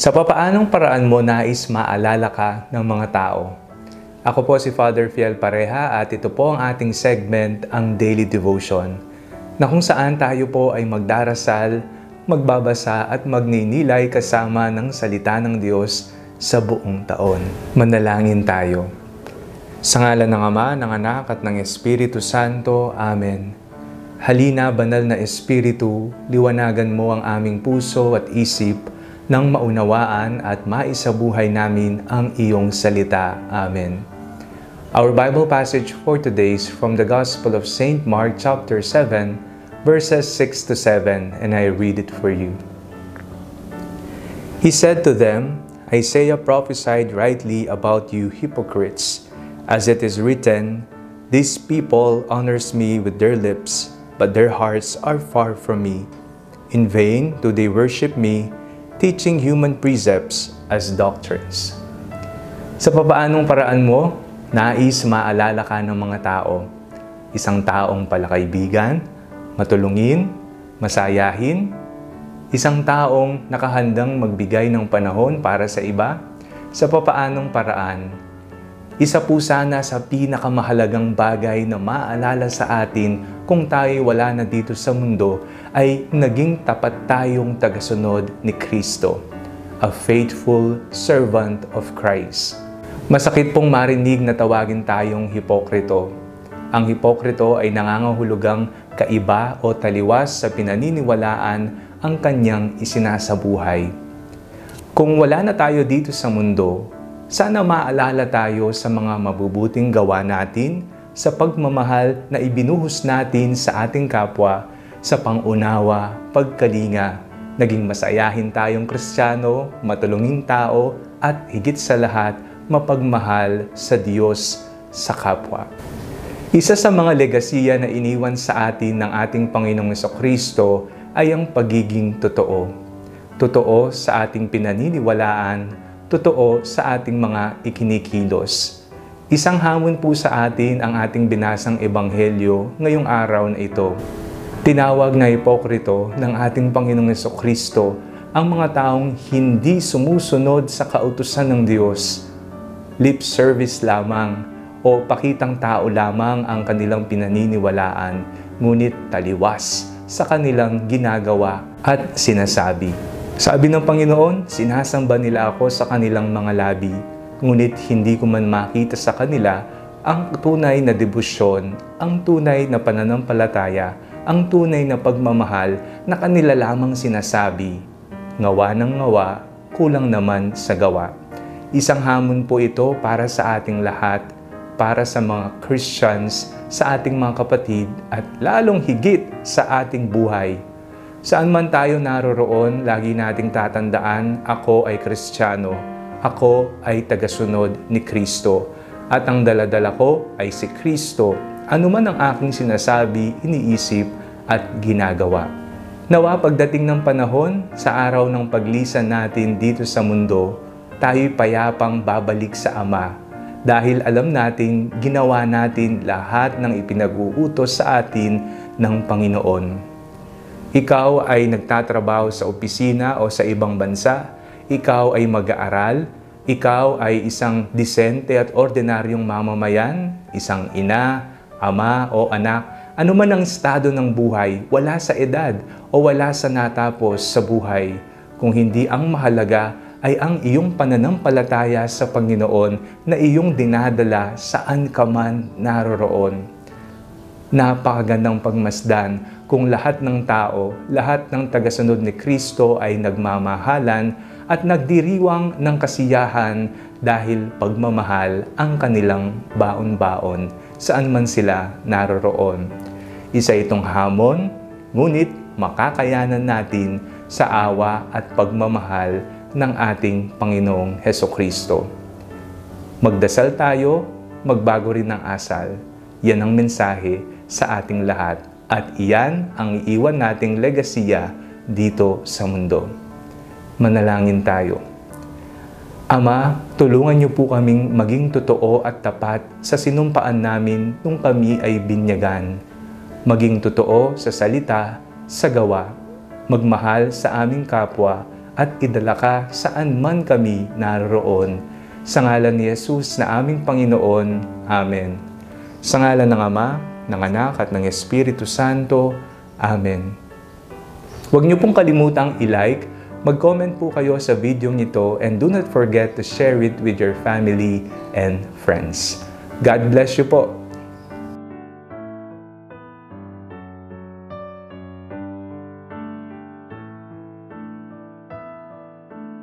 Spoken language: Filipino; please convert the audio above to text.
Sa papaanong paraan mo nais maalala ka ng mga tao? Ako po si Father Fiel Pareha at ito po ang ating segment, ang Daily Devotion, na kung saan tayo po ay magdarasal, magbabasa at magninilay kasama ng salita ng Diyos sa buong taon. Manalangin tayo. Sa ngalan ng Ama, ng Anak at ng Espiritu Santo. Amen. Halina, banal na Espiritu, liwanagan mo ang aming puso at isip nang maunawaan at maisabuhay namin ang iyong salita. Amen. Our Bible passage for today is from the Gospel of St. Mark chapter 7, verses 6 to 7, and I read it for you. He said to them, Isaiah prophesied rightly about you hypocrites, as it is written, These people honors me with their lips, but their hearts are far from me. In vain do they worship me, teaching human precepts as doctrines. Sa papaanong paraan mo, nais maalala ka ng mga tao. Isang taong palakaibigan, matulungin, masayahin, isang taong nakahandang magbigay ng panahon para sa iba, sa papaanong paraan isa po sana sa pinakamahalagang bagay na maalala sa atin kung tayo wala na dito sa mundo ay naging tapat tayong tagasunod ni Kristo, a faithful servant of Christ. Masakit pong marinig na tawagin tayong hipokrito. Ang hipokrito ay nangangahulugang kaiba o taliwas sa pinaniniwalaan ang kanyang isinasabuhay. Kung wala na tayo dito sa mundo, sana maalala tayo sa mga mabubuting gawa natin, sa pagmamahal na ibinuhos natin sa ating kapwa, sa pangunawa, pagkalinga, naging masayahin tayong kristyano, matulunging tao, at higit sa lahat, mapagmahal sa Diyos sa kapwa. Isa sa mga legasiya na iniwan sa atin ng ating Panginoong Kristo ay ang pagiging totoo. Totoo sa ating pinaniniwalaan, totoo sa ating mga ikinikilos. Isang hamon po sa atin ang ating binasang ebanghelyo ngayong araw na ito. Tinawag na hipokrito ng ating Panginoong Kristo ang mga taong hindi sumusunod sa kautusan ng Diyos. Lip service lamang o pakitang tao lamang ang kanilang pinaniniwalaan, ngunit taliwas sa kanilang ginagawa at sinasabi. Sabi ng Panginoon, sinasamba nila ako sa kanilang mga labi, ngunit hindi ko man makita sa kanila ang tunay na debosyon, ang tunay na pananampalataya, ang tunay na pagmamahal na kanila lamang sinasabi. Ngawa ng ngawa, kulang naman sa gawa. Isang hamon po ito para sa ating lahat, para sa mga Christians, sa ating mga kapatid, at lalong higit sa ating buhay Saan man tayo naroroon, lagi nating tatandaan, ako ay Kristiyano. Ako ay tagasunod ni Kristo. At ang daladala ko ay si Kristo. Ano man ang aking sinasabi, iniisip at ginagawa. Nawa pagdating ng panahon, sa araw ng paglisan natin dito sa mundo, tayo'y payapang babalik sa Ama dahil alam natin ginawa natin lahat ng ipinag-uutos sa atin ng Panginoon. Ikaw ay nagtatrabaho sa opisina o sa ibang bansa. Ikaw ay mag-aaral. Ikaw ay isang disente at ordinaryong mamamayan, isang ina, ama o anak. Ano man ang estado ng buhay, wala sa edad o wala sa natapos sa buhay. Kung hindi ang mahalaga ay ang iyong pananampalataya sa Panginoon na iyong dinadala saan ka man naroroon. Napakagandang pagmasdan kung lahat ng tao, lahat ng tagasunod ni Kristo ay nagmamahalan at nagdiriwang ng kasiyahan dahil pagmamahal ang kanilang baon-baon saan man sila naroroon. Isa itong hamon, ngunit makakayanan natin sa awa at pagmamahal ng ating Panginoong Heso Kristo. Magdasal tayo, magbago rin ng asal. Yan ang mensahe sa ating lahat at iyan ang iiwan nating legasiya dito sa mundo. Manalangin tayo. Ama, tulungan niyo po kaming maging totoo at tapat sa sinumpaan namin nung kami ay binyagan. Maging totoo sa salita, sa gawa, magmahal sa aming kapwa, at idala ka saan man kami naroon. Sa ngalan ni Jesus na aming Panginoon. Amen. Sa ngalan ng Ama, ng Anak at ng Espiritu Santo. Amen. Huwag niyo pong kalimutang i-like, mag-comment po kayo sa video nito and do not forget to share it with your family and friends. God bless you po.